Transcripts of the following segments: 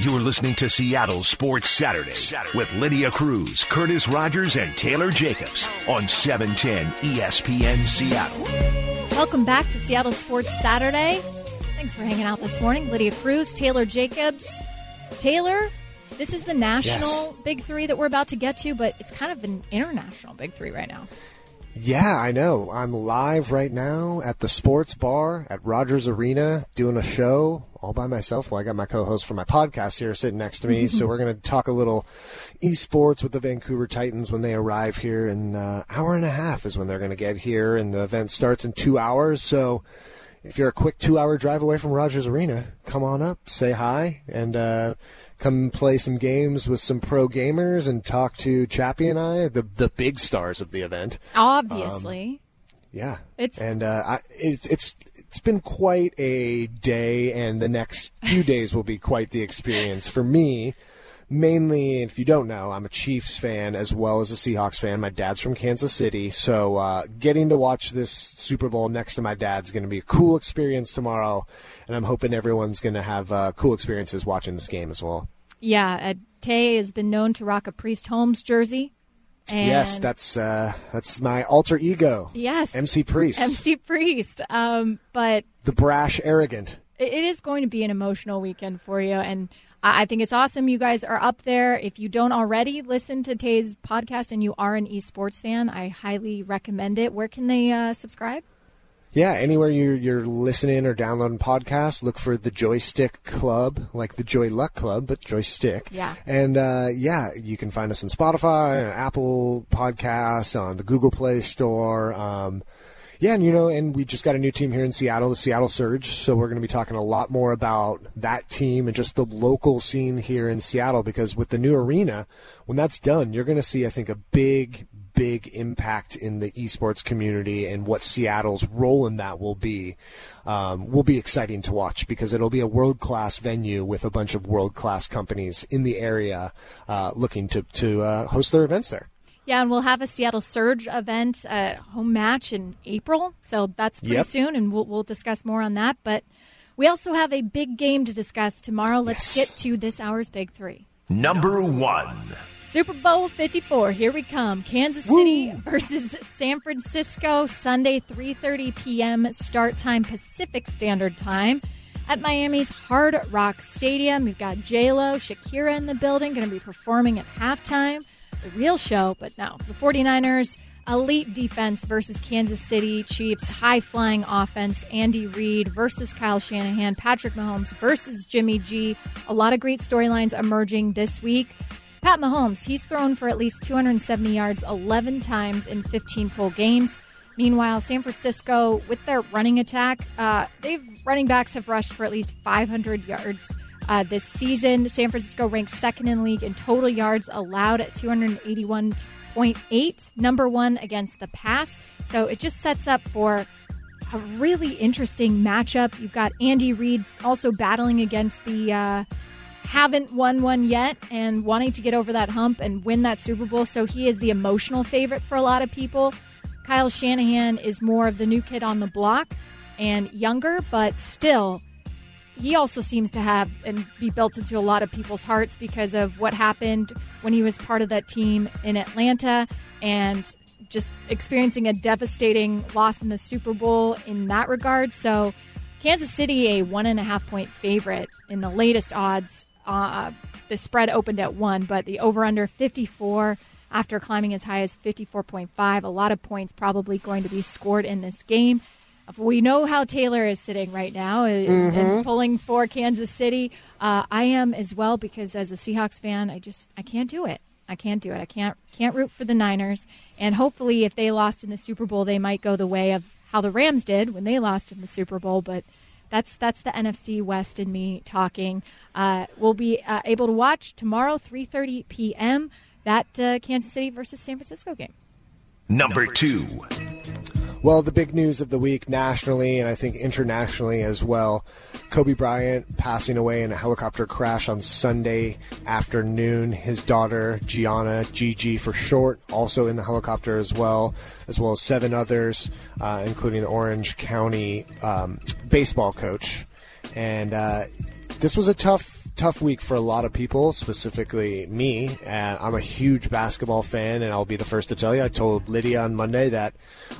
You're listening to Seattle Sports Saturday, with Lydia Cruz, Curtis Rogers, and Taylor Jacobs on 710 ESPN Seattle. Welcome back to Seattle Sports Saturday. Thanks for hanging out this morning. Lydia Cruz, Taylor Jacobs. Taylor, this is the national Yes. big three that we're about to get to, but it's kind of an international big three right now. Yeah, I know. I'm live right now at the sports bar at Rogers Arena doing a show all by myself. Well, I got my co-host for my podcast here sitting next to me, so we're going to talk a little esports with the Vancouver Titans when they arrive here in uh, hour and a half is when they're going to get here, and the event starts in two hours. So if you're a quick two-hour drive away from Rogers Arena, come on up, say hi, and uh, come play some games with some pro gamers and talk to Chappie and I, the the big stars of the event. Obviously. Yeah, It's- and uh, I, it, it's it's been quite a day, and the next few days will be quite the experience for me. Mainly, if you don't know, I'm a Chiefs fan as well as a Seahawks fan. My dad's from Kansas City, so uh, getting to watch this Super Bowl next to my dad's going to be a cool experience tomorrow, and I'm hoping everyone's going to have uh, cool experiences watching this game as well. yeah, Tay has been known to rock a Priest Holmes jersey. And yes, that's uh, that's my alter ego. Yes. MC Priest, MC Priest. Um, but the brash, arrogant. it is going to be an emotional weekend for you and I I think it's awesome you guys are up there. If you don't already listen to Tay's podcast and you are an esports fan, I highly recommend it. Where can they uh, subscribe? Yeah, anywhere you're, you're listening or downloading podcasts, look for the Joystick Club, like the Joy Luck Club, but Joystick. Yeah. And uh, yeah, you can find us on Spotify, Apple Podcasts, on the Google Play Store. Um, yeah, and you know, and we just got a new team here in Seattle, the Seattle Surge. So we're going to be talking a lot more about that team and just the local scene here in Seattle because with the new arena, when that's done, you're going to see, I think, a big, big impact in the esports community and what Seattle's role in that will be. Um, will be exciting to watch because it'll be a world class venue with a bunch of world class companies in the area uh, looking to to uh, host their events there. Yeah, and we'll have a Seattle Surge event, uh, home match in April. So that's pretty Yep. soon, and we'll, we'll discuss more on that. But we also have a big game to discuss tomorrow. Let's Yes. get to this hour's big three. Number one. Super Bowl 54. Here we come. Kansas City versus San Francisco Sunday 3:30 p.m. start time Pacific Standard Time at Miami's Hard Rock Stadium. We've got J-Lo, Shakira in the building going to be performing at halftime. The real show, but no. The 49ers elite defense versus Kansas City Chiefs high flying offense. Andy Reid versus Kyle Shanahan, Patrick Mahomes versus Jimmy G. A lot of great storylines emerging this week. Pat Mahomes, he's thrown for at least 270 yards 11 times in 15 full games. Meanwhile, San Francisco, with their running attack, uh, they've running backs have rushed for at least 500 yards uh, this season. San Francisco ranks second in league in total yards allowed at 281.8, number one against the pass. So it just sets up for a really interesting matchup. You've got Andy Reid also battling against the uh, haven't won one yet and wanting to get over that hump and win that Super Bowl. So he is the emotional favorite for a lot of people. Kyle Shanahan is more of the new kid on the block and younger, but still, he also seems to have and be built into a lot of people's hearts because of what happened when he was part of that team in Atlanta and just experiencing a devastating loss in the Super Bowl in that regard. So, Kansas City, a one and a half point favorite in the latest odds. Uh, the spread opened at one, but the over under 54 after climbing as high as 54.5. A lot of points probably going to be scored in this game. We know how Taylor is sitting right now and, and pulling for Kansas City. Uh, I am as well because as a Seahawks fan, I just I can't do it. I can't do it. I can't can't root for the Niners. And hopefully, if they lost in the Super Bowl, they might go the way of how the Rams did when they lost in the Super Bowl. But that's that's the NFC West and me talking. Uh, we'll be uh, able to watch tomorrow, 3:30 p.m. That uh, Kansas City versus San Francisco game. Number two. Well, the big news of the week nationally and I think internationally as well Kobe Bryant passing away in a helicopter crash on Sunday afternoon. His daughter, Gianna, Gigi for short, also in the helicopter as well, as well as seven others, uh, including the Orange County um, baseball coach. And uh, this was a tough tough week for a lot of people, specifically me. Uh, I'm a huge basketball fan, and I'll be the first to tell you. I told Lydia on Monday that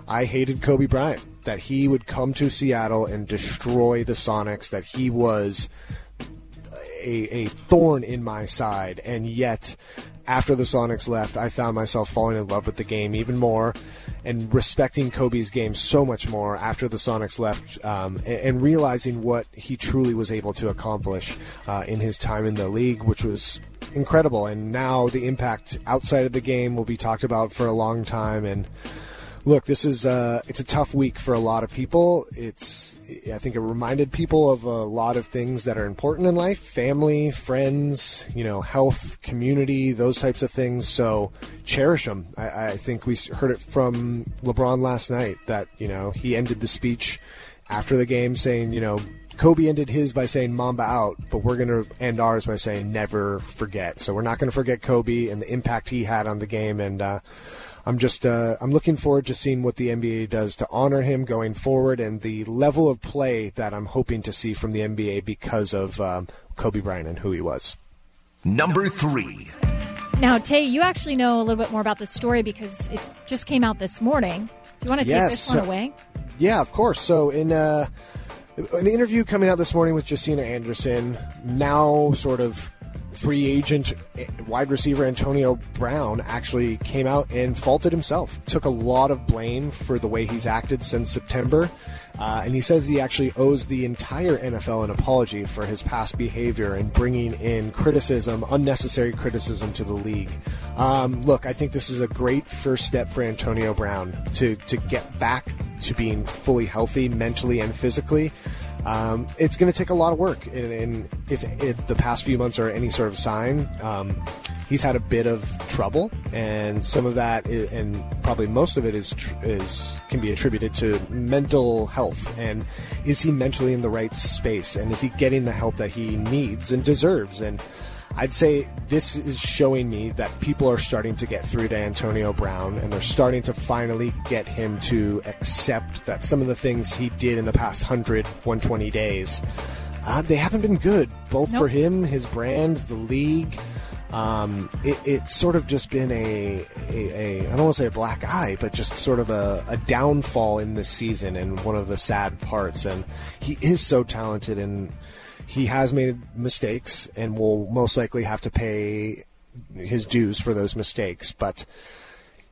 I hated Kobe Bryant, that he would come to Seattle and destroy the Sonics, that he was a, a thorn in my side, and yet after the Sonics left, I found myself falling in love with the game even more and respecting Kobe's game so much more after the Sonics left um, and, and, realizing what he truly was able to accomplish uh, in his time in the league, which was incredible. And now the impact outside of the game will be talked about for a long time. And look, this is uh, it's a tough week for a lot of people. It's I think it reminded people of a lot of things that are important in life: family, friends, you know, health, community, those types of things. So cherish them. I, I think we heard it from LeBron last night that you know he ended the speech after the game saying, you know, Kobe ended his by saying Mamba out, but we're going to end ours by saying never forget. So we're not going to forget Kobe and the impact he had on the game. And uh, I'm just uh, I'm looking forward to seeing what the NBA does to honor him going forward and the level of play that I'm hoping to see from the NBA because of um, Kobe Bryant and who he was. Number three. Now, Tay, you actually know a little bit more about this story because it just came out this morning. Do you want to take yes, this one away? Yeah, of course. So in uh, an interview coming out this morning with Josina Anderson, now sort of free agent wide receiver Antonio Brown actually came out and faulted himself. Took a lot of blame for the way he's acted since September. Uh, and he says he actually owes the entire NFL an apology for his past behavior and bringing in criticism, unnecessary criticism to the league. Um, look, I think this is a great first step for Antonio Brown to, to get back to being fully healthy mentally and physically. Um, it's going to take a lot of work, and, and, if, if the past few months are any sort of sign, um, he's had a bit of trouble, and some of that, is, and probably most of it is is can be attributed to mental health. And is he mentally in the right space, and is he getting the help that he needs and deserves? And I'd say this is showing me that people are starting to get through to Antonio Brown and they're starting to finally get him to accept that some of the things he did in the past 100, 120 days, uh, they haven't been good, both nope. for him, his brand, the league. Um, it, it's sort of just been a, a, a I don't want to say a black eye, but just sort of a, a downfall in this season and one of the sad parts. And he is so talented and he has made mistakes and will most likely have to pay his dues for those mistakes. But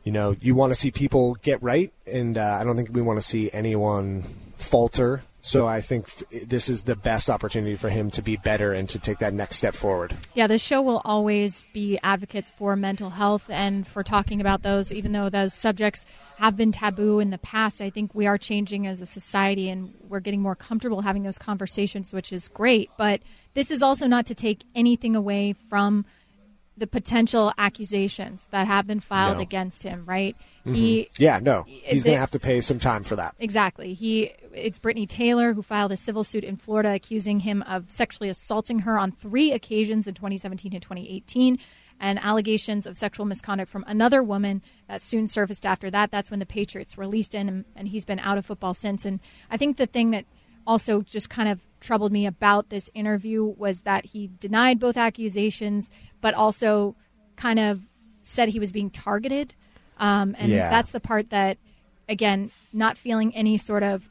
you know, you want to see people get right, and uh, I don't think we want to see anyone falter. So I think this is the best opportunity for him to be better and to take that next step forward. Yeah, the show will always be advocates for mental health and for talking about those, even though those subjects have been taboo in the past. I think we are changing as a society and we're getting more comfortable having those conversations, which is great. But this is also not to take anything away from the potential accusations that have been filed no. against him, right? Mm-hmm. He Yeah, no. He's going to have to pay some time for that. Exactly. He it's Brittany Taylor who filed a civil suit in Florida accusing him of sexually assaulting her on 3 occasions in 2017 and 2018 and allegations of sexual misconduct from another woman that soon surfaced after that. That's when the Patriots released him, and he's been out of football since. And I think the thing that also just kind of troubled me about this interview was that he denied both accusations, but also kind of said he was being targeted. Um, and yeah. that's the part that, again, not feeling any sort of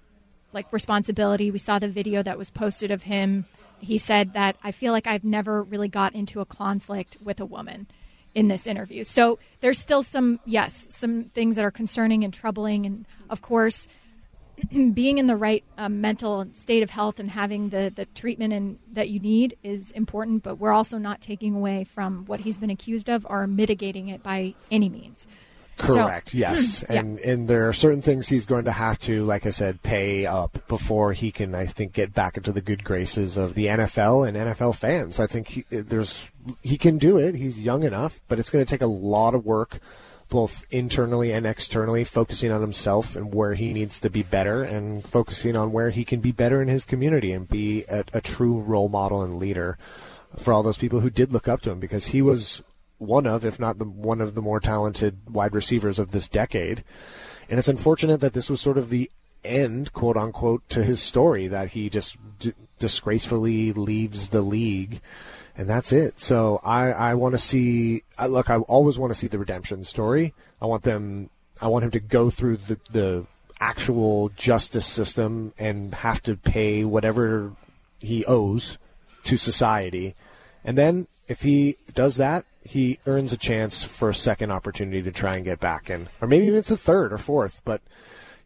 like responsibility. We saw the video that was posted of him he said that I feel like I've never really got into a conflict with a woman in this interview. So there's still some, yes, some things that are concerning and troubling. And of course, being in the right um, mental state of health and having the, the treatment and that you need is important, but we're also not taking away from what he's been accused of or mitigating it by any means. Correct. So, yes, yeah. and and there are certain things he's going to have to, like I said, pay up before he can, I think, get back into the good graces of the NFL and NFL fans. I think he, there's he can do it. He's young enough, but it's going to take a lot of work, both internally and externally, focusing on himself and where he needs to be better, and focusing on where he can be better in his community and be a, a true role model and leader for all those people who did look up to him because he was one of, if not the one of the more talented wide receivers of this decade. And it's unfortunate that this was sort of the end, quote unquote, to his story that he just d- disgracefully leaves the league and that's it. So I, I want to see. I, look, I always want to see the redemption story. I want them. I want him to go through the the actual justice system and have to pay whatever he owes to society, and then if he does that, he earns a chance for a second opportunity to try and get back in, or maybe even it's a third or fourth, but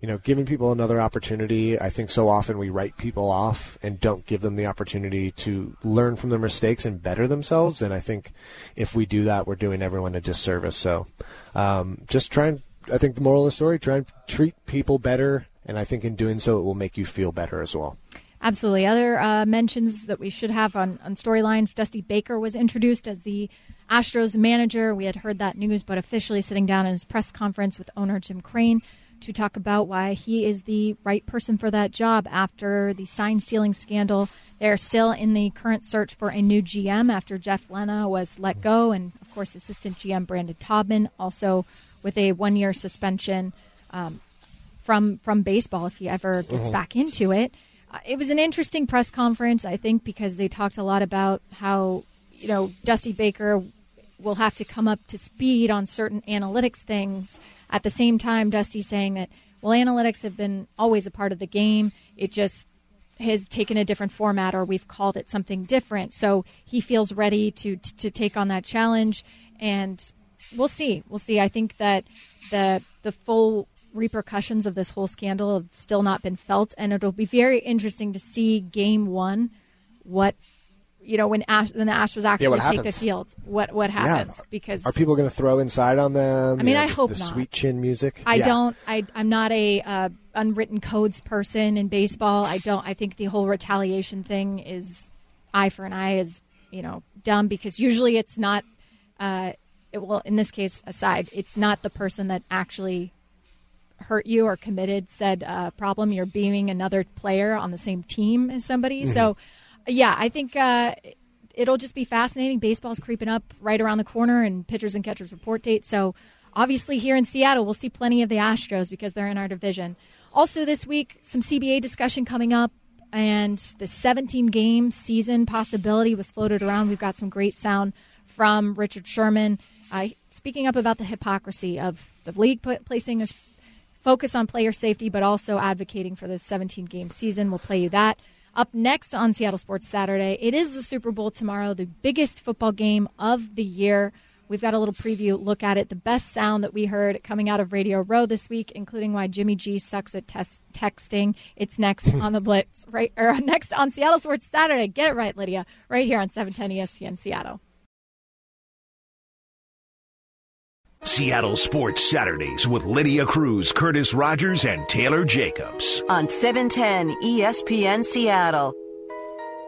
you know, giving people another opportunity. I think so often we write people off and don't give them the opportunity to learn from their mistakes and better themselves. And I think if we do that, we're doing everyone a disservice. So um, just try and, I think the moral of the story, try and treat people better. And I think in doing so, it will make you feel better as well. Absolutely. Other uh, mentions that we should have on, on storylines Dusty Baker was introduced as the Astros manager. We had heard that news, but officially sitting down in his press conference with owner Jim Crane to talk about why he is the right person for that job after the sign stealing scandal. They're still in the current search for a new GM after Jeff Luhnow was let go, and of course, assistant GM Brandon Taubman also with a one year suspension um, from from baseball if he ever gets mm-hmm. back into it. Uh, it was an interesting press conference, I think, because they talked a lot about how you know Dusty Baker will have to come up to speed on certain analytics things at the same time, Dusty's saying that, well, analytics have been always a part of the game. It just has taken a different format or we've called it something different. So he feels ready to, to, take on that challenge. And we'll see. We'll see. I think that the, the full repercussions of this whole scandal have still not been felt. And it'll be very interesting to see game one what you know when Ash, when the Astros actually yeah, take the field, what what happens? Yeah. Because are people going to throw inside on them? I mean, know, I the, hope the not. Sweet chin music. I yeah. don't. I I'm not a uh, unwritten codes person in baseball. I don't. I think the whole retaliation thing is eye for an eye is you know dumb because usually it's not. Uh, it, well, in this case, aside, it's not the person that actually hurt you or committed said uh, problem. You're beaming another player on the same team as somebody. Mm-hmm. So yeah, I think uh, it'll just be fascinating. Baseball's creeping up right around the corner, and pitchers and catchers report date. So obviously, here in Seattle, we'll see plenty of the Astros because they're in our division. Also, this week, some CBA discussion coming up, and the 17 game season possibility was floated around. We've got some great sound from Richard Sherman, uh, speaking up about the hypocrisy of the league put, placing this focus on player safety, but also advocating for the 17 game season. We'll play you that. Up next on Seattle Sports Saturday, it is the Super Bowl tomorrow, the biggest football game of the year. We've got a little preview look at it. The best sound that we heard coming out of Radio Row this week, including why Jimmy G sucks at test- texting. It's next on the Blitz, right? Or uh, next on Seattle Sports Saturday. Get it right, Lydia, right here on 710 ESPN Seattle. Seattle Sports Saturdays with Lydia Cruz, Curtis Rogers, and Taylor Jacobs. On 710 ESPN Seattle.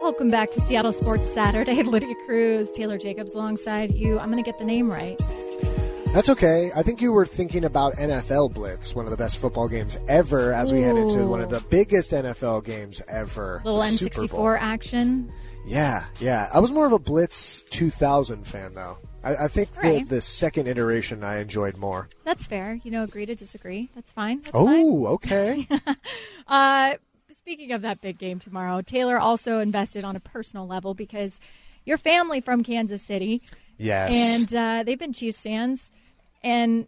Welcome back to Seattle Sports Saturday. Lydia Cruz, Taylor Jacobs alongside you. I'm going to get the name right. That's okay. I think you were thinking about NFL Blitz, one of the best football games ever, as we head into one of the biggest NFL games ever. Little N64 action. Yeah, yeah. I was more of a Blitz 2000 fan, though. I, I think right. the, the second iteration I enjoyed more. That's fair. You know, agree to disagree. That's fine. That's oh, okay. uh, speaking of that big game tomorrow, Taylor also invested on a personal level because your family from Kansas City. Yes. And uh, they've been Chiefs fans, and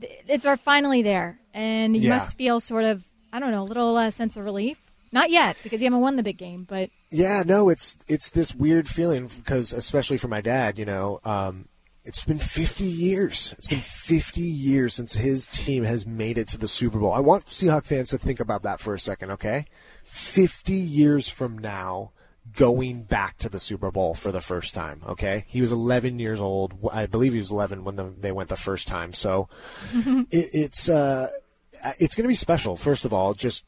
it's are finally there, and you yeah. must feel sort of I don't know a little uh, sense of relief. Not yet because you haven't won the big game, but yeah, no, it's it's this weird feeling because especially for my dad, you know, um, it's been 50 years. It's been 50 years since his team has made it to the Super Bowl. I want Seahawks fans to think about that for a second, okay? 50 years from now, going back to the Super Bowl for the first time. Okay, he was 11 years old. I believe he was 11 when the, they went the first time. So it, it's uh, it's going to be special. First of all, just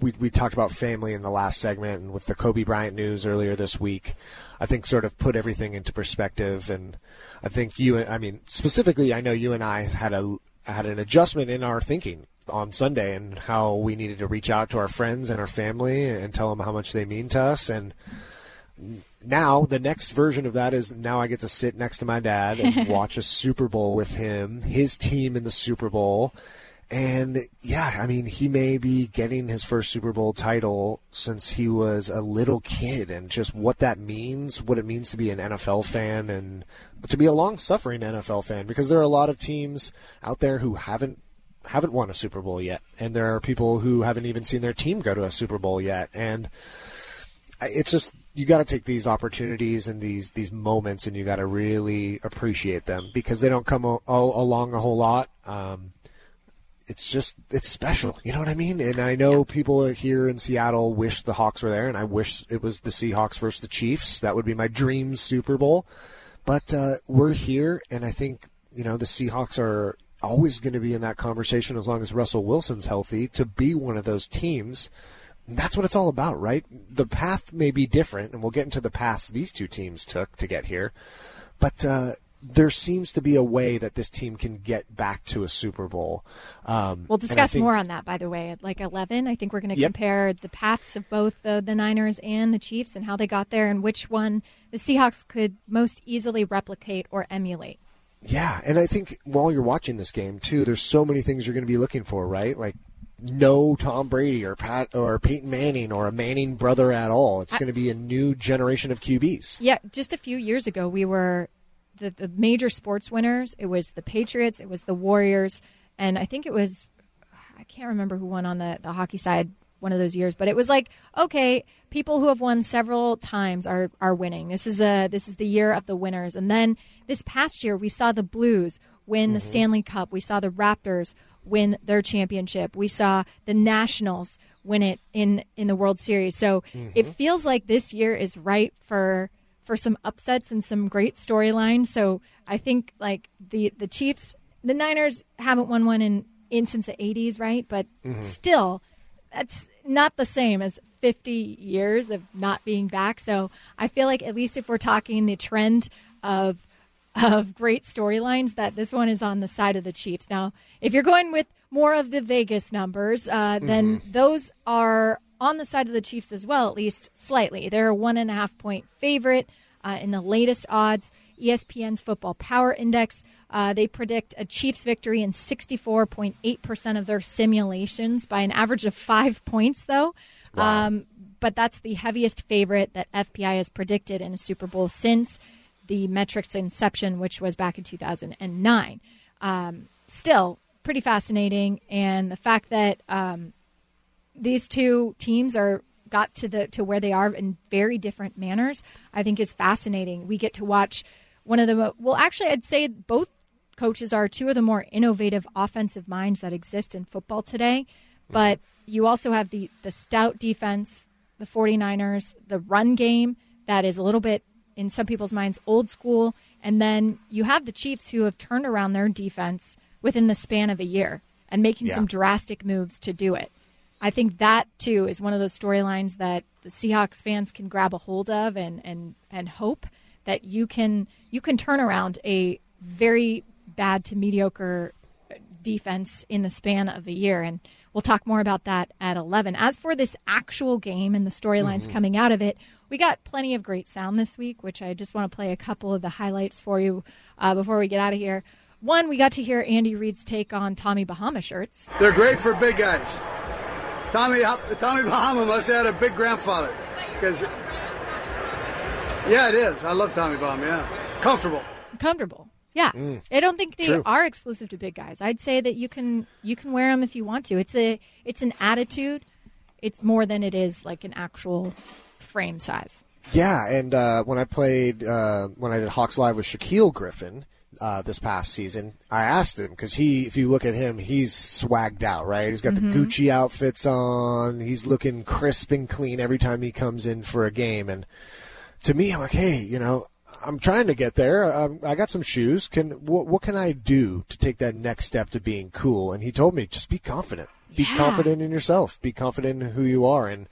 we we talked about family in the last segment, and with the Kobe Bryant news earlier this week, I think sort of put everything into perspective. And I think you, I mean, specifically, I know you and I had a had an adjustment in our thinking on Sunday and how we needed to reach out to our friends and our family and tell them how much they mean to us. And now the next version of that is now I get to sit next to my dad and watch a Super Bowl with him, his team in the Super Bowl And yeah, I mean, he may be getting his first Super Bowl title since he was a little kid, and just what that means, what it means to be an NFL fan, and to be a long-suffering NFL fan, because there are a lot of teams out there who haven't haven't won a Super Bowl yet, and there are people who haven't even seen their team go to a Super Bowl yet, and it's just you got to take these opportunities and these these moments, and you got to really appreciate them because they don't come along a whole lot. Um, it's just it's special, you know what I mean? And I know people here in Seattle wish the Hawks were there, and I wish it was the Seahawks versus the Chiefs. That would be my dream Super Bowl. But uh, we're here, and I think you know the Seahawks are always going to be in that conversation as long as Russell Wilson's healthy to be one of those teams. That's what it's all about, right? The path may be different, and we'll get into the paths these two teams took to get here. But uh, there seems to be a way that this team can get back to a Super Bowl. Um, we'll discuss think, more on that, by the way, at like 11. I think we're going to yep. compare the paths of both the, the Niners and the Chiefs and how they got there and which one the Seahawks could most easily replicate or emulate. Yeah, and I think while you're watching this game too, there's so many things you're going to be looking for, right? Like no Tom Brady or Pat or Peyton Manning or a Manning brother at all. It's going to be a new generation of QBs. Yeah, just a few years ago, we were the, the major sports winners. It was the Patriots, it was the Warriors, and I think it was I can't remember who won on the, the hockey side one of those years, but it was like, okay, people who have won several times are are winning. This is a this is the year of the winners. And then this past year we saw the Blues win mm-hmm. the Stanley Cup. We saw the Raptors win their championship. We saw the Nationals win it in in the World Series. So mm-hmm. it feels like this year is right for for some upsets and some great storylines. So I think like the the Chiefs, the Niners haven't won one in in since the 80s, right? But mm-hmm. still that's not the same as 50 years of not being back. So I feel like at least if we're talking the trend of of great storylines, that this one is on the side of the Chiefs. Now, if you're going with more of the Vegas numbers, uh, then mm-hmm. those are on the side of the Chiefs as well, at least slightly. They're a one and a half point favorite uh, in the latest odds. ESPN's Football Power Index, uh, they predict a Chiefs victory in 64.8% of their simulations by an average of five points, though. Wow. Um, but that's the heaviest favorite that FPI has predicted in a Super Bowl since the metrics inception, which was back in 2009. Um, still, pretty fascinating. And the fact that um, these two teams are got to the to where they are in very different manners, I think is fascinating. We get to watch one of the well, actually, I'd say both coaches are two of the more innovative offensive minds that exist in football today. Mm-hmm. But you also have the the stout defense, the 49ers, the run game that is a little bit in some people's minds old school, and then you have the Chiefs who have turned around their defense within the span of a year and making yeah. some drastic moves to do it. I think that too is one of those storylines that the Seahawks fans can grab a hold of and and and hope that you can you can turn around a very bad to mediocre defense in the span of a year. And we'll talk more about that at 11 as for this actual game and the storylines mm-hmm. coming out of it we got plenty of great sound this week which i just want to play a couple of the highlights for you uh, before we get out of here. One we got to hear andy reid's take on tommy bahama shirts. They're great for big guys tommy tommy bahama must have had a big grandfather because yeah, it is. I love Tommy Bahama. Yeah, comfortable. Comfortable. Yeah, mm. I don't think they True. are exclusive to big guys. I'd say that you can you can wear them if you want to. It's a it's an attitude. It's more than it is like an actual frame size. Yeah, and uh, when I played uh, when I did Hawks Live with Shaquill Griffin uh, this past season, I asked him because he, if you look at him, he's swagged out, right? He's got mm-hmm. the Gucci outfits on. He's looking crisp and clean every time he comes in for a game, and to me, I'm like, hey, you know, I'm trying to get there. Um, I got some shoes. Can what, what can I do to take that next step to being cool? And he told me, just be confident. Be yeah. confident in yourself. Be confident in who you are. And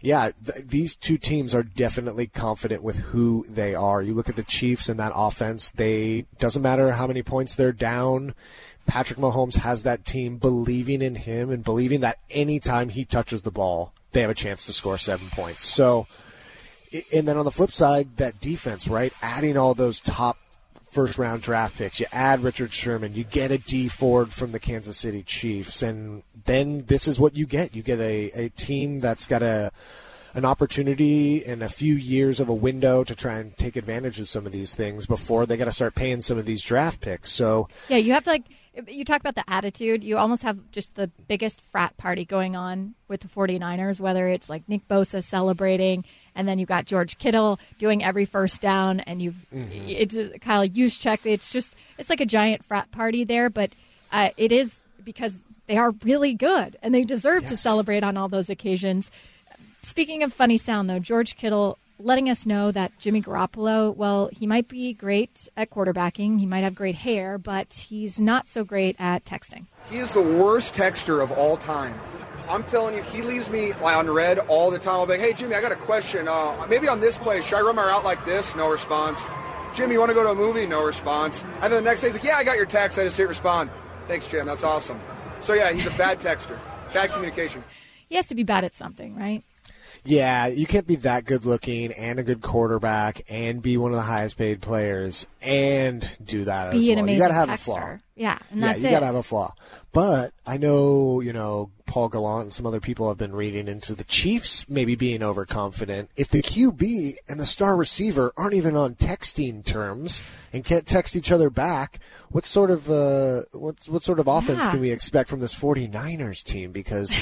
yeah, th- these two teams are definitely confident with who they are. You look at the Chiefs and that offense. They doesn't matter how many points they're down. Patrick Mahomes has that team believing in him and believing that anytime he touches the ball, they have a chance to score seven points. So and then on the flip side, that defense, right? Adding all those top first round draft picks. You add Richard Sherman. You get a Dee Ford from the Kansas City Chiefs, and then this is what you get. You get a, a team that's got a an opportunity and a few years of a window to try and take advantage of some of these things before they got to start paying some of these draft picks. So yeah, you have to like you talk about the attitude. You almost have just the biggest frat party going on with the 49ers, whether it's like Nick Bosa celebrating, and then you've got George Kittle doing every first down, and you've mm-hmm. it's Kyle Juszczyk. It's just it's like a giant frat party there, but uh, it is because they are really good and they deserve yes. to celebrate on all those occasions. Speaking of funny sound, though, George Kittle letting us know that Jimmy Garoppolo, well, he might be great at quarterbacking, he might have great hair, but he's not so great at texting. He is the worst texter of all time. I'm telling you, he leaves me on read all the time. I'll be like, hey, Jimmy, I got a question. Uh, maybe on this play, should I run my route like this? No response. Jimmy, you want to go to a movie? No response. And then the next day, he's like, yeah, I got your text. I just didn't respond. Thanks, Jim. That's awesome. So, yeah, he's a bad texter, bad communication. He has to be bad at something, right? Yeah, you can't be that good looking and a good quarterback and be one of the highest paid players and do that be as well. An amazing you gotta have texter. a flaw. Yeah, and yeah, you it. gotta have a flaw. But I know, you know, Paul Gallant and some other people have been reading into the Chiefs maybe being overconfident. If the QB and the star receiver aren't even on texting terms and can't text each other back, what sort of uh, what what sort of offense Yeah. can we expect from this 49ers team? Because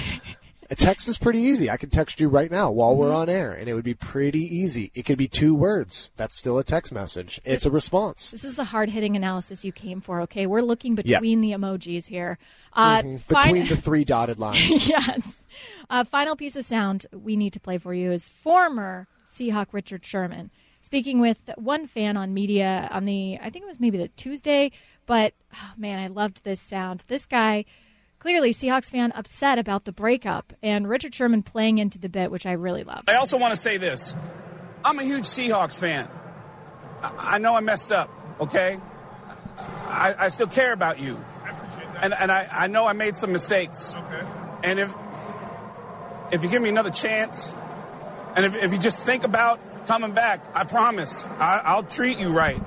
a text is pretty easy. I could text you right now while we're Mm-hmm. on air, and it would be pretty easy. It could be two words. That's still a text message. It's a response. This is the hard hitting analysis you came for. Okay, we're looking between the emojis here. Uh, fin- Between the three dotted lines. yes. Uh, final piece of sound we need to play for you is former Seahawk Richard Sherman speaking with one fan on media on the I think it was maybe the Tuesday, but oh, man, I loved this sound. This guy. Clearly, Seahawks fan upset about the breakup, and Richard Sherman playing into the bit, which I really love. I also want to say this. I'm a huge Seahawks fan. I, I know I messed up, okay? I, I still care about you. And, and I, I know I made some mistakes. Okay. And if if you give me another chance, and if, if you just think about coming back, I promise I, I'll treat you right.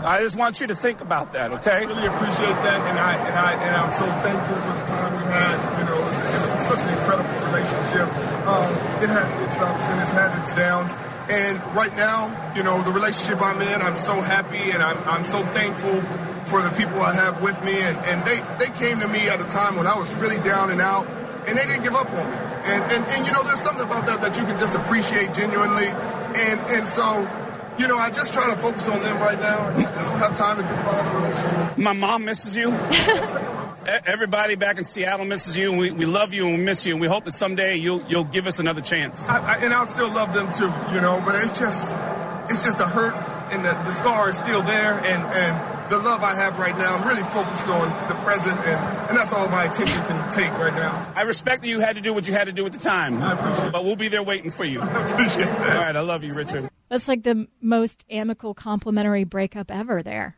I just want you to think about that, okay? I really appreciate that, and I and I and I'm so thankful for the time we had. You know, it was, it was such an incredible relationship. Um, it had its ups and it's had its downs, and right now, you know, the relationship I'm in, I'm so happy and I'm I'm so thankful for the people I have with me, and, and they they came to me at a time when I was really down and out, and they didn't give up on me. And and, and you know, there's something about that that you can just appreciate genuinely, and and so. You know, I just try to focus on them right now. I don't have time to think about other relationships. My mom misses you. Everybody back in Seattle misses you, and we, we love you and we miss you, and we hope that someday you'll you'll give us another chance. I, I, and I'll still love them too, you know. But it's just, it's just a hurt, and the, the scar is still there, and and the love I have right now, I'm really focused on the present, and and that's all my attention can take right now. I respect that you had to do what you had to do at the time, I appreciate it. but we'll be there waiting for you. I appreciate that. right, I love you, Richard. That's like the most amicable, complimentary breakup ever there.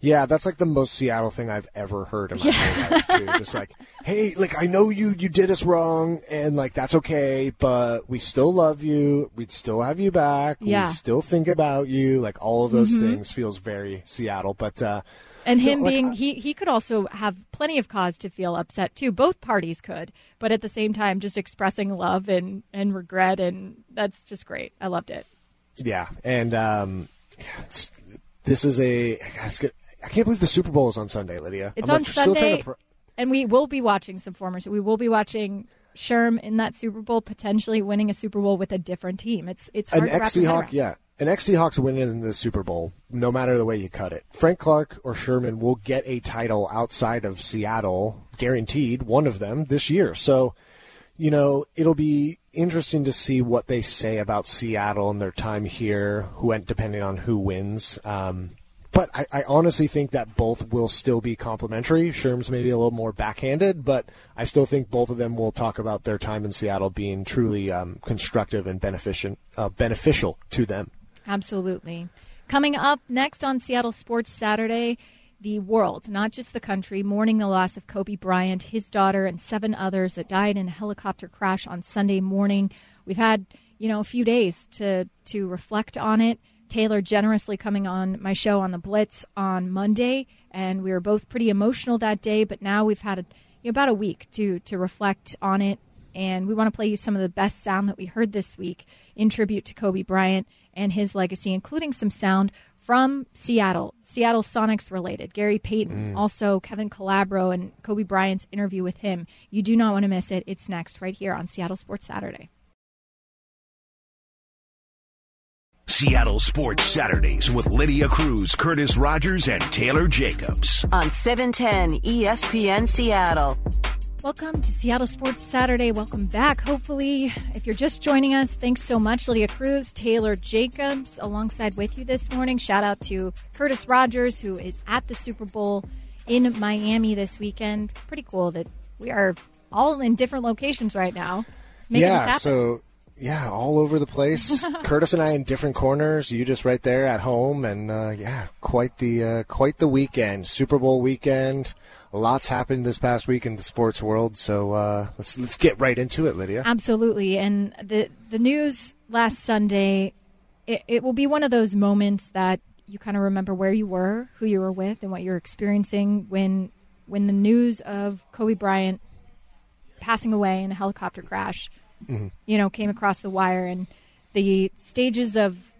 Yeah, that's like the most Seattle thing I've ever heard in my whole life too. Just like, hey, like I know you you did us wrong, and like that's okay, but we still love you. We'd still have you back. Yeah. We still think about you. Like all of those things feels very Seattle. But uh, And him like, being he he could also have plenty of cause to feel upset too. Both parties could, but at the same time, just expressing love and and regret, and that's just great. I loved it. yeah, and um, it's, this is a. God, it's good. I can't believe the Super Bowl is on Sunday, Lydia. It's I'm on like, Sunday. Pr- and we will be watching some former. We will be watching Sherm in that Super Bowl, potentially winning a Super Bowl with a different team. It's it's hard an ex Seahawk, yeah, an ex Seahawks winning in the Super Bowl, no matter the way you cut it. Frank Clark or Sherman will get a title outside of Seattle, guaranteed, one of them this year. So, you know, it'll be interesting to see what they say about Seattle and their time here, who went depending on who wins. Um, but I, I honestly think that both will still be complimentary. Sherm's maybe a little more backhanded, but I still think both of them will talk about their time in Seattle being truly um, constructive and beneficent, uh, beneficial to them. Absolutely. Coming up next on Seattle Sports Saturday, the world, not just the country, mourning the loss of Kobe Bryant, his daughter, and seven others that died in a helicopter crash on Sunday morning. We've had, you know, a few days to to reflect on it. Taylor generously coming on my show on the Blitz on Monday, and we were both pretty emotional that day. But now we've had a, you know, about a week to to reflect on it, and we want to play you some of the best sound that we heard this week in tribute to Kobe Bryant and his legacy, including some sound from Seattle, Seattle Sonics related. Gary Payton, mm. also Kevin Calabro, and Kobe Bryant's interview with him. You do not want to miss it. It's next right here on Seattle Sports Saturday. Seattle Sports Saturdays with Lydia Cruz, Curtis Rogers, and Taylor Jacobs. on 710 ESPN Seattle. Welcome to Seattle Sports Saturday. Welcome back. Hopefully, if you're just joining us, thanks so much, Lydia Cruz, Taylor Jacobs, alongside with you this morning. Shout out to Curtis Rogers, who is at the Super Bowl in Miami this weekend. Pretty cool that we are all in different locations right now. Making this yeah, happen. so yeah, all over the place. Curtis and I in different corners. You just right there at home, and uh, yeah, quite the uh, quite the weekend. Super Bowl weekend. Lots happened this past week in the sports world. So uh, let's let's get right into it, Lydia. Absolutely. And the the news last Sunday, it, it will be one of those moments that you kind of remember where you were, who you were with, and what you're experiencing when when the news of Kobe Bryant passing away in a helicopter crash, you know, came across the wire, and the stages of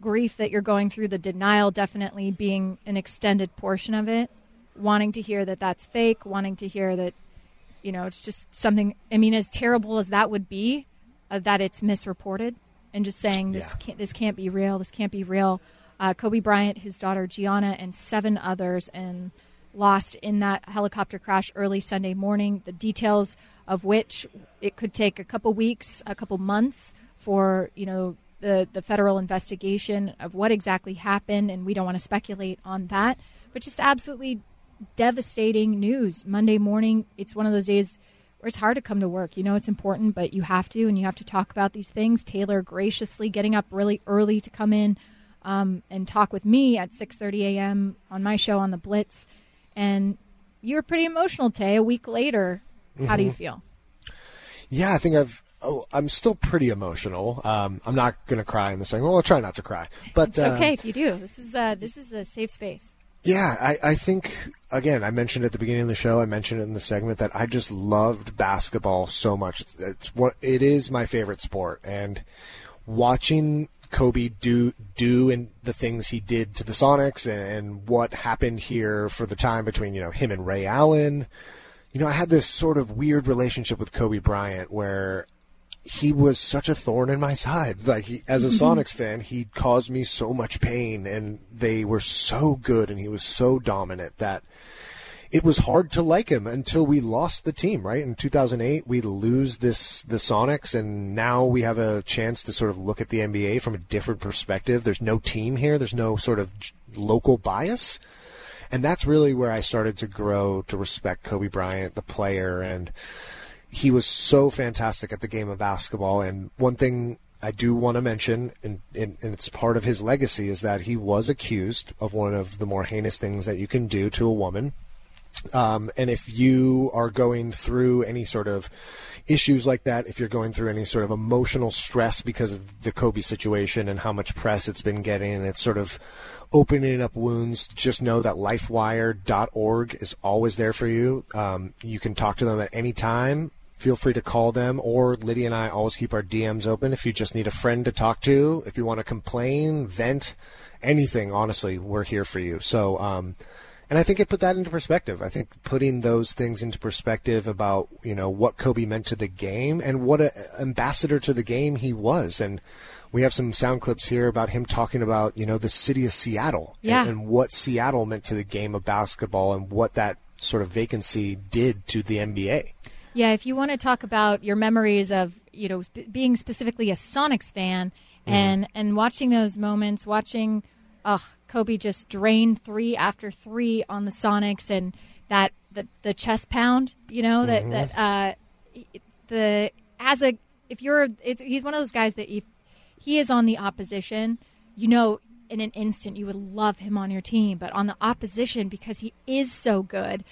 grief that you're going through, the denial definitely being an extended portion of it, wanting to hear that that's fake, wanting to hear that you know, it's just something. I mean, as terrible as that would be, uh, that it's misreported, and just saying this Yeah. can't this can't be real. This can't be real. Uh, Kobe Bryant, his daughter Gianna, and seven others, and lost in that helicopter crash early Sunday morning. The details of which it could take a couple weeks, a couple months for you know the the federal investigation of what exactly happened, and we don't want to speculate on that. But just absolutely devastating news Monday morning. It's one of those days where it's hard to come to work. You know it's important, but you have to, and you have to talk about these things. Taylor graciously getting up really early to come in um, and talk with me at 6:30 a.m. on my show on the Blitz, and you were pretty emotional, Tay. A week later, how do you feel? Yeah, I think I've. Oh, I'm still pretty emotional. Um, I'm not going to cry in the second. Well, I'll try not to cry. But It's uh, okay if you do. This is uh, this is a safe space. Yeah, I, I think again I mentioned at the beginning of the show. I mentioned it in the segment that I just loved basketball so much. It's what it is my favorite sport, and watching Kobe do do and the things he did to the Sonics and, and what happened here for the time between you know him and Ray Allen. You know, I had this sort of weird relationship with Kobe Bryant where he was such a thorn in my side. Like he, as a mm-hmm. Sonics fan, he caused me so much pain, and they were so good, and he was so dominant that it was hard to like him until we lost the team. Right in 2008, we lose this the Sonics, and now we have a chance to sort of look at the NBA from a different perspective. There's no team here. There's no sort of local bias. And that's really where I started to grow to respect Kobe Bryant, the player, and he was so fantastic at the game of basketball. And one thing I do want to mention, and, and, and it's part of his legacy, is that he was accused of one of the more heinous things that you can do to a woman. Um, and if you are going through any sort of issues like that, if you're going through any sort of emotional stress because of the Kobe situation and how much press it's been getting, and it's sort of opening up wounds, just know that lifewire.org is always there for you. Um, you can talk to them at any time. Feel free to call them, or Lydia and I always keep our DMs open if you just need a friend to talk to, if you want to complain, vent, anything. Honestly, we're here for you. So, um, and I think it put that into perspective. I think putting those things into perspective about you know what Kobe meant to the game and what an ambassador to the game he was. And we have some sound clips here about him talking about you know the city of Seattle Yeah. and, and what Seattle meant to the game of basketball and what that sort of vacancy did to the NBA. Yeah, if you want to talk about your memories of you know sp- being specifically a Sonics fan mm-hmm. and and watching those moments, watching, ugh, Kobe just drained three after three on the Sonics and that the the chest pound, you know that that uh, the as a if you're it's, he's one of those guys that if he is on the opposition, you know in an instant you would love him on your team, but on the opposition because he is so good,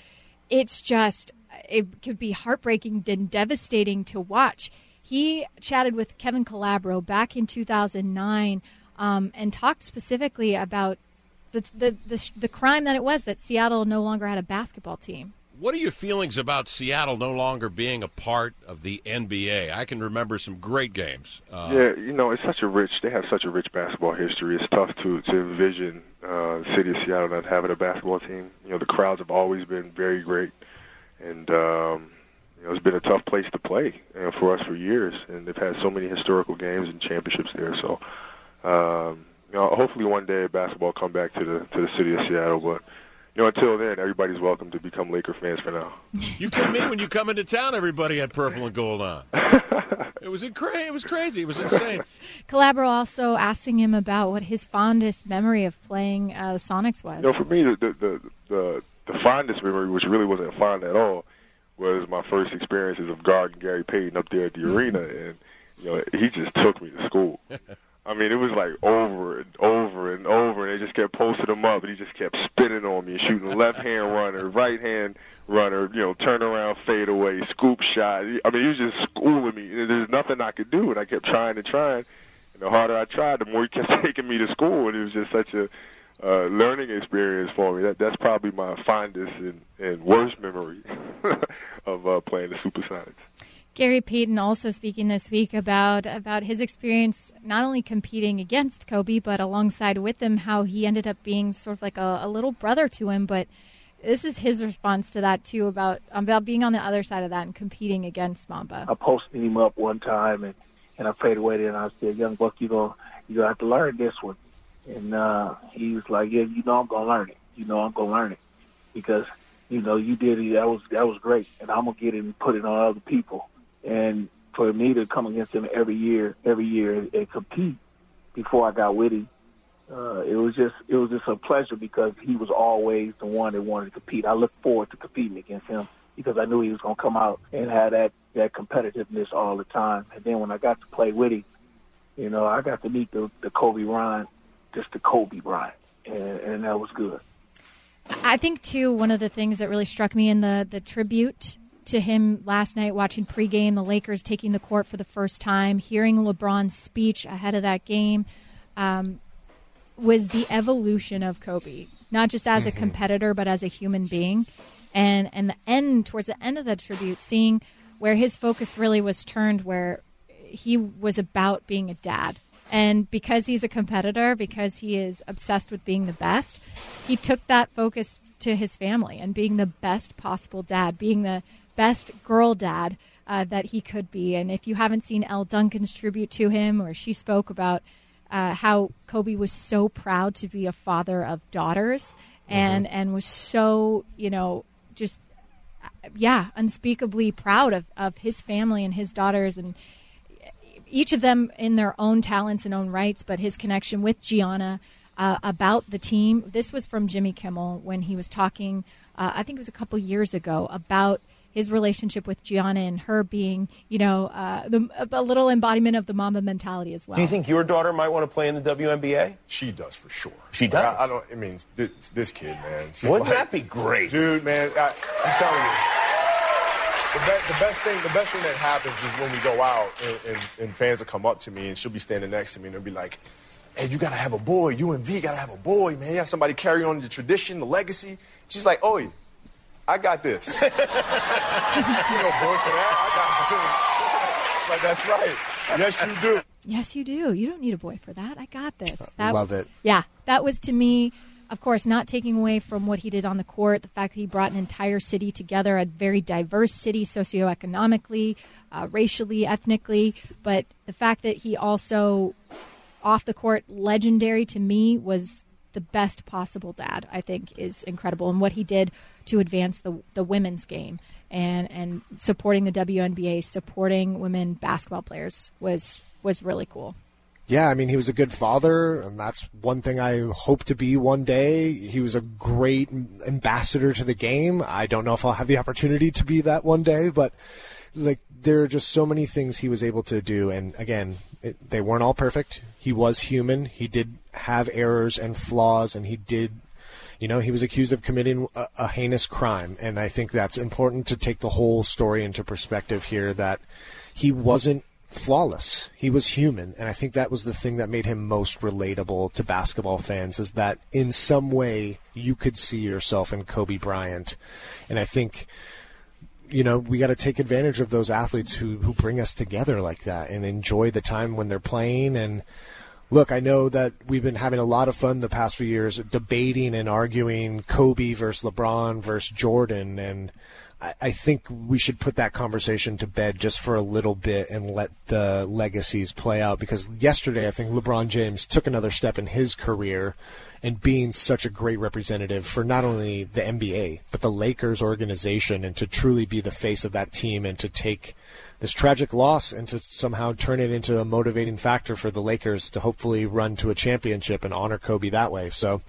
it's just it could be heartbreaking and devastating to watch. He chatted with Kevin Calabro back in 2009 um, and talked specifically about the, the the the crime that it was that Seattle no longer had a basketball team. What are your feelings about Seattle no longer being a part of the NBA? I can remember some great games. Uh, yeah, you know, it's such a rich. They have such a rich basketball history. It's tough to to envision uh, the city of Seattle not having a basketball team. You know, the crowds have always been very great, and um, you know, it's been a tough place to play you know, for us for years. And they've had so many historical games and championships there. So, um, you know, hopefully one day basketball come back to the to the city of Seattle, but you know, until then, everybody's welcome to become Laker fans for now. You kidding in When you come into town, everybody had purple and gold on. it was crazy. It was crazy. It was insane. Calabro also asking him about what his fondest memory of playing uh, the Sonics was. You know, for me, the the the, the fondest memory, which really wasn't fond at all, was my first experiences of guarding Gary Payton up there at the arena, and you know, he just took me to school. I mean, it was like over and over and over, and they just kept posting him up, and he just kept spinning on me and shooting left hand runner, right hand runner, you know, turn around, fade away, scoop shot. I mean, he was just schooling me. There's nothing I could do, and I kept trying and trying. And the harder I tried, the more he kept taking me to school, and it was just such a uh, learning experience for me. That that's probably my fondest and, and worst memory of uh, playing the Supersonics. Gary Payton also speaking this week about about his experience not only competing against Kobe but alongside with him, how he ended up being sort of like a, a little brother to him. But this is his response to that too about about being on the other side of that and competing against Mamba. I posted him up one time and and I prayed away and I said, "Young buck, you go you gonna have to learn this one." And uh, he was like, "Yeah, you know I'm gonna learn it. You know I'm gonna learn it because." You know, you did it. That was that was great, and I'm gonna get it and put it on other people and for me to come against him every year, every year and compete before I got with him, uh, it was just it was just a pleasure because he was always the one that wanted to compete. I looked forward to competing against him because I knew he was going to come out and have that that competitiveness all the time. And then when I got to play with him, you know, I got to meet the the Kobe Bryant, just the Kobe Bryant, and, and that was good. I think too one of the things that really struck me in the the tribute to him last night watching pregame, the Lakers taking the court for the first time, hearing LeBron's speech ahead of that game, um, was the evolution of Kobe, not just as mm-hmm. a competitor, but as a human being. And and the end towards the end of the tribute, seeing where his focus really was turned, where he was about being a dad. And because he's a competitor, because he is obsessed with being the best, he took that focus to his family and being the best possible dad, being the best girl dad uh, that he could be. And if you haven't seen Elle Duncan's tribute to him, or she spoke about uh, how Kobe was so proud to be a father of daughters, and mm-hmm. and was so you know just yeah unspeakably proud of of his family and his daughters and each of them in their own talents and own rights, but his connection with Gianna. Uh, about the team. This was from Jimmy Kimmel when he was talking, uh, I think it was a couple years ago, about his relationship with Gianna and her being, you know, uh, the, a little embodiment of the mama mentality as well. Do you think your daughter might want to play in the WNBA? She does for sure. She does. I, I don't. I mean, this, this kid, man. Wouldn't like, that be great, dude? Man, I, am telling you. The, be, the, best thing, the best thing that happens is when we go out and, and, and fans will come up to me and she'll be standing next to me and they'll be like, "Hey, you gotta have a boy. You and V gotta have a boy, man. You have somebody carry on the tradition, the legacy." She's like, "Oh, I got this. you know, boy for that. I got this. like that's right. Yes, you do. Yes, you do. You don't need a boy for that. I got this. That, Love it. Yeah, that was to me. Of course, not taking away from what he did on the court, the fact that he brought an entire city together, a very diverse city socioeconomically, uh, racially, ethnically, but the fact that he also, off the court, legendary to me was the best possible dad, I think, is incredible. And what he did to advance the, the women's game and, and supporting the WNBA, supporting women basketball players was was really cool. Yeah, I mean, he was a good father, and that's one thing I hope to be one day. He was a great ambassador to the game. I don't know if I'll have the opportunity to be that one day, but like there are just so many things he was able to do. And again, it, they weren't all perfect. He was human. He did have errors and flaws, and he did, you know, he was accused of committing a, a heinous crime. And I think that's important to take the whole story into perspective here that he wasn't flawless. He was human, and I think that was the thing that made him most relatable to basketball fans is that in some way you could see yourself in Kobe Bryant. And I think you know, we got to take advantage of those athletes who who bring us together like that and enjoy the time when they're playing and look, I know that we've been having a lot of fun the past few years debating and arguing Kobe versus LeBron versus Jordan and I, think we should put that conversation to bed just for a little bit and let the legacies play out because yesterday I think LeBron James took another step in his career and being such a great representative for not only the NBA but the Lakers organization and to truly be the face of that team and to take this tragic loss and to somehow turn it into a motivating factor for the Lakers to hopefully run to a championship and honor Kobe that way. So,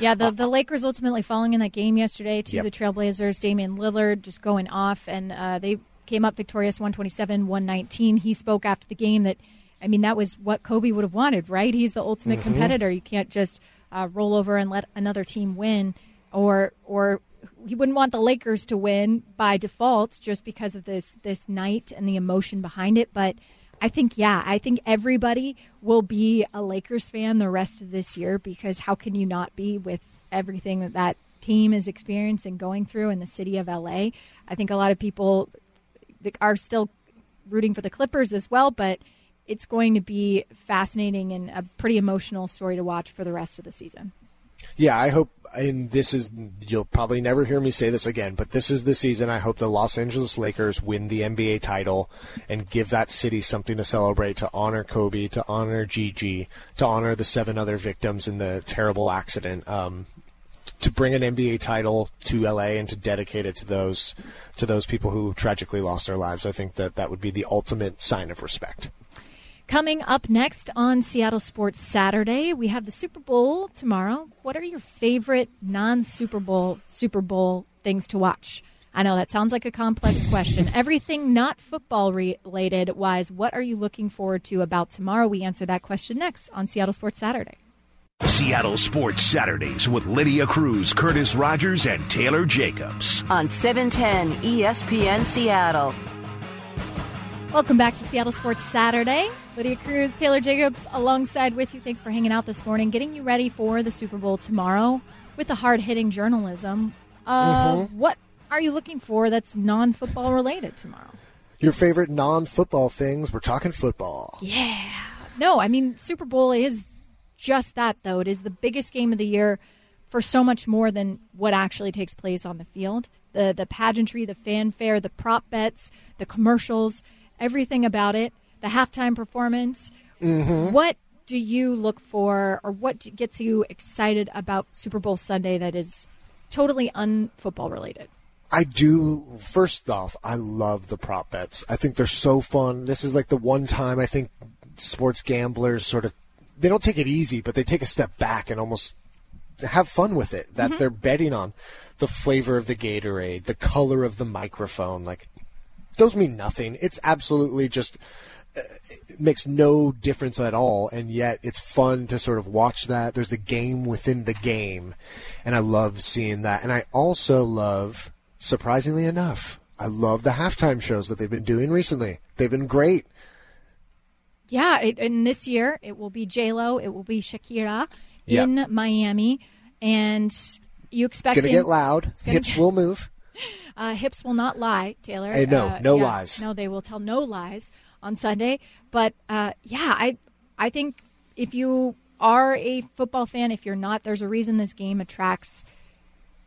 yeah, the the Lakers ultimately falling in that game yesterday to Yep. the Trailblazers. Damian Lillard just going off, and uh, they came up victorious, one twenty seven, one nineteen. He spoke after the game that, I mean, that was what Kobe would have wanted, right? He's the ultimate Mhm. competitor. You can't just uh, roll over and let another team win, or or he wouldn't want the Lakers to win by default just because of this this night and the emotion behind it. But I think yeah, I think everybody will be a Lakers fan the rest of this year because how can you not be with everything that that team is experiencing going through in the city of LA? I think a lot of people are still rooting for the Clippers as well, but it's going to be fascinating and a pretty emotional story to watch for the rest of the season. Yeah, I hope, and this is, you'll probably never hear me say this again, but this is the season I hope the Los Angeles Lakers win the NBA title and give that city something to celebrate to honor Kobe, to honor Gigi, to honor the seven other victims in the terrible accident. Um, to bring an NBA title to LA and to dedicate it to those to those people who tragically lost their lives, I think that that would be the ultimate sign of respect. Coming up next on Seattle Sports Saturday, we have the Super Bowl tomorrow. What are your favorite non Super Bowl Super Bowl things to watch? I know that sounds like a complex question. Everything not football related wise, what are you looking forward to about tomorrow? We answer that question next on Seattle Sports Saturday. Seattle Sports Saturdays with Lydia Cruz, Curtis Rogers, and Taylor Jacobs. On E 710 ESPN Seattle. Welcome back to Seattle Sports Saturday. Lydia Cruz, Taylor Jacobs alongside with you. Thanks for hanging out this morning, getting you ready for the Super Bowl tomorrow with the hard hitting journalism. Uh, Mhm. What are you looking for that's non football related tomorrow? Your favorite non football things? We're talking football. Yeah. No, I mean, Super Bowl is just that, though. It is the biggest game of the year for so much more than what actually takes place on the field. The, the pageantry, the fanfare, the prop bets, the commercials, everything about it, the halftime performance. Mhm. What do you look for, or what gets you excited about Super Bowl Sunday that is totally unfootball related? I do. First off, I love the prop bets. I think they're so fun. This is like the one time I think sports gamblers sort of they don't take it easy, but they take a step back and almost have fun with it. That Mhm. they're betting on the flavor of the Gatorade, the color of the microphone. Like those mean nothing. It's absolutely just uh, it makes no difference at all, and yet it's fun to sort of watch that. There's the game within the game, and I love seeing that. And I also love, surprisingly enough, I love the halftime shows that they've been doing recently. They've been great. Yeah, it, and this year it will be J Lo, it will be Shakira in Miami, and you expect Gonna get loud. Hips get- will move. Uh, hips will not lie, Taylor. Hey, no, Uh, no yeah, lies. No, they will tell no lies on Sunday. But uh, yeah, I I think if you are a football fan, if you're not, there's a reason this game attracts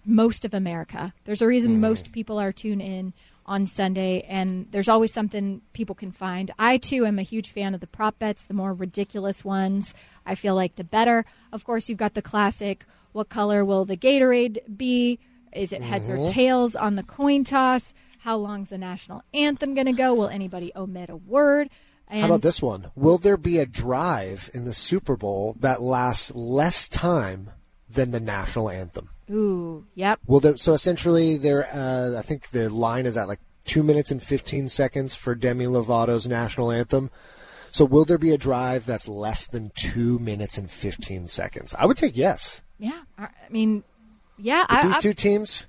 most of America. There's a reason most people are tuned in on Sunday, and there's always something people can find. I too am a huge fan of the prop bets, the more ridiculous ones. I feel like the better. Of course, you've got the classic: what color will the Gatorade be? Is it heads or Mhm. tails on the coin toss? How long's the national anthem going to go? Will anybody omit a word? And How about this one? Will there be a drive in the Super Bowl that lasts less time than the national anthem? Ooh, yep. Will there, so essentially, there. Uh, I think the line is at like two minutes and fifteen seconds for Demi Lovato's national anthem. So will there be a drive that's less than two minutes and fifteen seconds? I would take yes. Yeah, I mean, yeah. I, these I- two teams,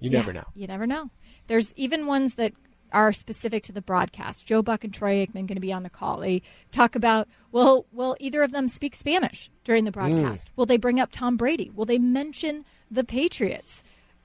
you Yeah, never know. You never know. There's even ones that are specific to the broadcast. Joe Buck and Troy Aikman going to be on the call. They talk about will will either of them speak Spanish during the broadcast? Will they bring up Tom Brady? Will they mention the Patriots?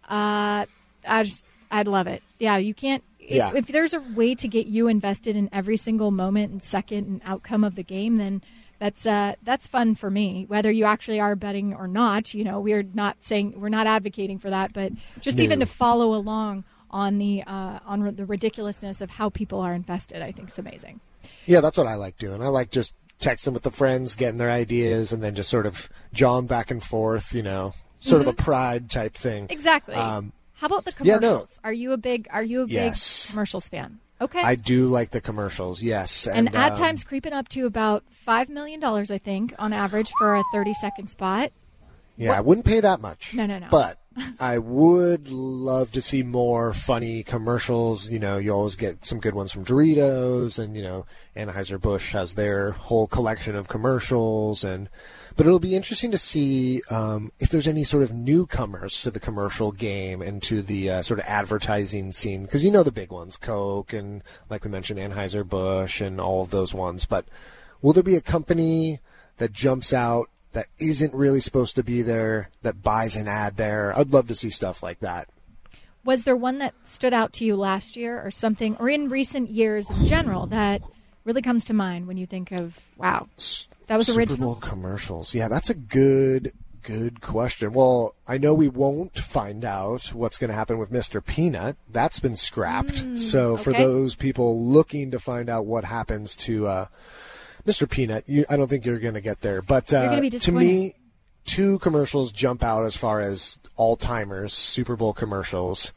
Uh, I just I'd love it. Yeah, you can't. Yeah. If there's a way to get you invested in every single moment and second and outcome of the game, then that's uh, that's fun for me. Whether you actually are betting or not, you know, we're not saying we're not advocating for that, but just No. even to follow along on the uh, on the ridiculousness of how people are invested, I think is amazing. Yeah, that's what I like doing. I like just texting with the friends, getting their ideas, and then just sort of jawing back and forth. You know, sort of a pride type thing. Exactly. Um, how about the yeah, no. commercials? Are you a big Are you a big Yes. commercials fan? Okay. I do like the commercials. Yes, and, ad um, times creeping up to about five million dollars, I think, on average for a thirty second spot. Yeah, I wouldn't pay that much. No, no, no. But I would love to see more funny commercials. You know, you always get some good ones from Doritos, and you know, Anheuser Busch has their whole collection of commercials, and but it'll be interesting to see um, if there's any sort of newcomers to the commercial game and to the uh, sort of advertising scene because you know the big ones, Coke and like we mentioned, Anheuser Busch and all of those ones. But will there be a company that jumps out that isn't really supposed to be there that buys an ad there? I'd love to see stuff like that. Was there one that stood out to you last year, or something, or in recent years in general that really comes to mind when you think of wow, that was Super original? Bowl commercials. Yeah, that's a good good question. Well, I know we won't find out what's going to happen with Mr. Peanut. That's been scrapped. so for Mm, okay. those people looking to find out what happens to uh, Mr. Peanut, you, I don't think you're going to get there. But uh, You're gonna be to me, two commercials jump out as far as all timers Super Bowl commercials.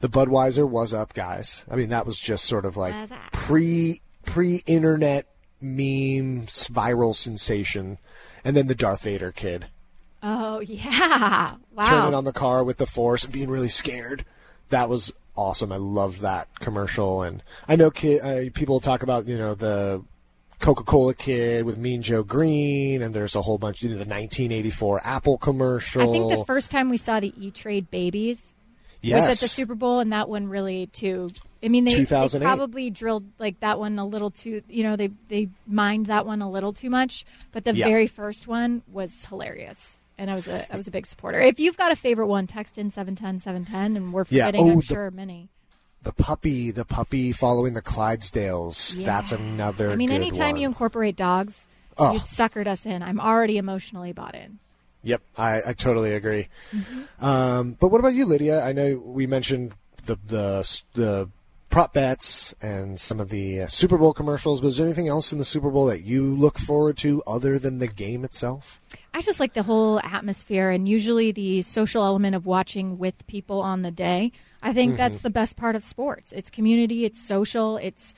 The Budweiser was up, guys. I mean, that was just sort of like pre pre internet meme viral sensation, and then the Darth Vader kid Oh yeah, wow. turning on the car with the Force and being really scared. That was awesome. I loved that commercial, and I know kid, uh, people talk about you know the Coca Cola kid with Mean Joe Greene, and there's a whole bunch. You know, the 1984 Apple commercial. I think the first time we saw the E Trade babies was at the Super Bowl, and that one really too. I mean, they, they probably drilled like that one a little too. You know, they they mined that one a little too much. But the Yeah. very first one was hilarious, and I was a I was a big supporter. If you've got a favorite one, text in 710-710, and we're Yeah. forgetting, Oh, I'm the- sure many. The puppy, the puppy following the Clydesdales. That's another. I mean, anytime one. you incorporate dogs, Oh. you've suckered us in. I'm already emotionally bought in. Yep, I, I totally agree. Mm-hmm. Um, but what about you, Lydia? I know we mentioned the the the prop bets and some of the uh, Super Bowl commercials. But is there anything else in the Super Bowl that you look forward to other than the game itself? I just like the whole atmosphere and usually the social element of watching with people on the day. I think Mm-hmm. that's the best part of sports. It's community, it's social, it's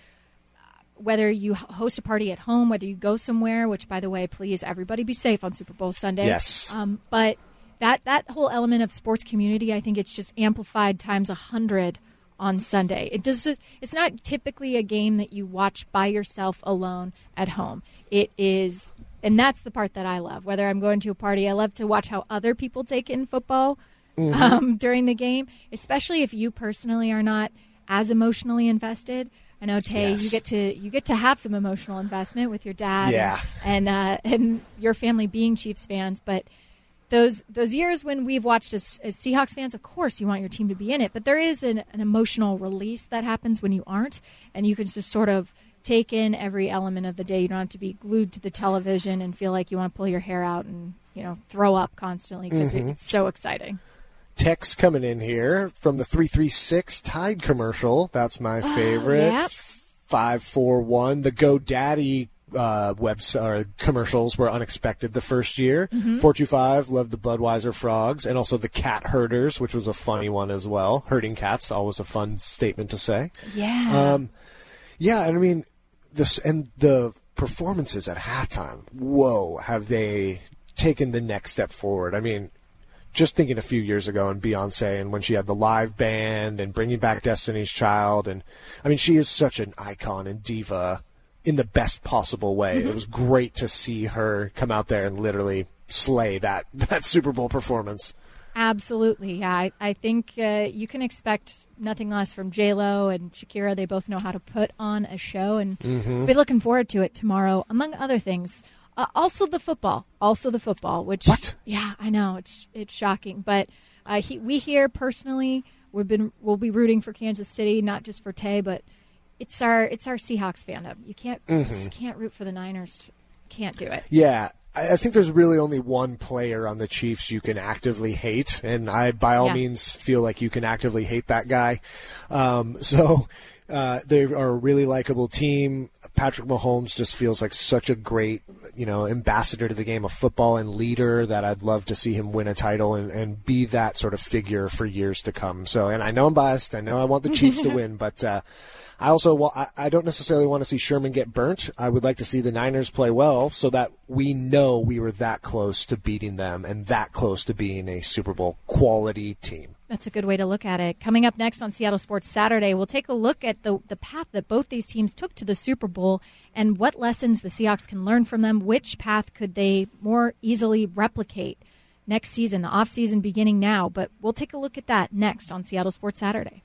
uh, whether you host a party at home, whether you go somewhere, which by the way, please everybody be safe on Super Bowl Sunday. Yes. Um, but that that whole element of sports community, I think it's just amplified times a hundred on Sunday. It does. It's not typically a game that you watch by yourself alone at home. It is, and that's the part that I love. Whether I'm going to a party, I love to watch how other people take in football um, during the game, especially if you personally are not as emotionally invested. I know Tay, you get to you get to have some emotional investment with your dad, Yeah. and and, uh, and your family being Chiefs fans, but those those years when we've watched as, as Seahawks fans, of course you want your team to be in it, but there is an, an emotional release that happens when you aren't, and you can just sort of take in every element of the day. You don't have to be glued to the television and feel like you want to pull your hair out and you know throw up constantly because Mhm. it's so exciting. Text coming in here from the three three six Tide commercial. That's my favorite. yep. Five four one. The GoDaddy uh, webs or commercials were unexpected the first year. Mhm. Four two five loved the Budweiser frogs and also the cat herders, which was a funny one as well. Herding cats always a fun statement to say. Yeah. Um, yeah, and I mean this and the performances at halftime. Whoa, have they taken the next step forward? I mean, just thinking a few years ago and Beyonce and when she had the live band and bringing back Destiny's Child and I mean she is such an icon and diva in the best possible way. Mhm. It was great to see her come out there and literally slay that that Super Bowl performance. Absolutely, yeah. I, I think uh, you can expect nothing less from J Lo and Shakira. They both know how to put on a show, and Mhm. be looking forward to it tomorrow. Among other things, uh, also the football, also the football. Which, yeah, I know it's it's shocking, but uh, he, we here personally, we've been we'll be rooting for Kansas City, not just for Tay, but it's our it's our Seahawks fandom. You can't you Mhm. just can't root for the Niners. Can't do it. Yeah, I I think there's really only one player on the Chiefs you can actively hate, and I, by all Yeah. means, feel like you can actively hate that guy. Um, so uh, they are a really likable team. Patrick Mahomes just feels like such a great, you know, ambassador to the game of football and leader that I'd love to see him win a title and, and be that sort of figure for years to come. So, and I know I'm biased. I know I want the Chiefs to win, but. Uh, I also wa- I- I don't necessarily want to see Sherman get burnt. I would like to see the Niners play well so that we know we were that close to beating them and that close to being a Super Bowl quality team. That's a good way to look at it. Coming up next on Seattle Sports Saturday, we'll take a look at the, the path that both these teams took to the Super Bowl and what lessons the Seahawks can learn from them. Which path could they more easily replicate next season, the offseason beginning now? But we'll take a look at that next on Seattle Sports Saturday.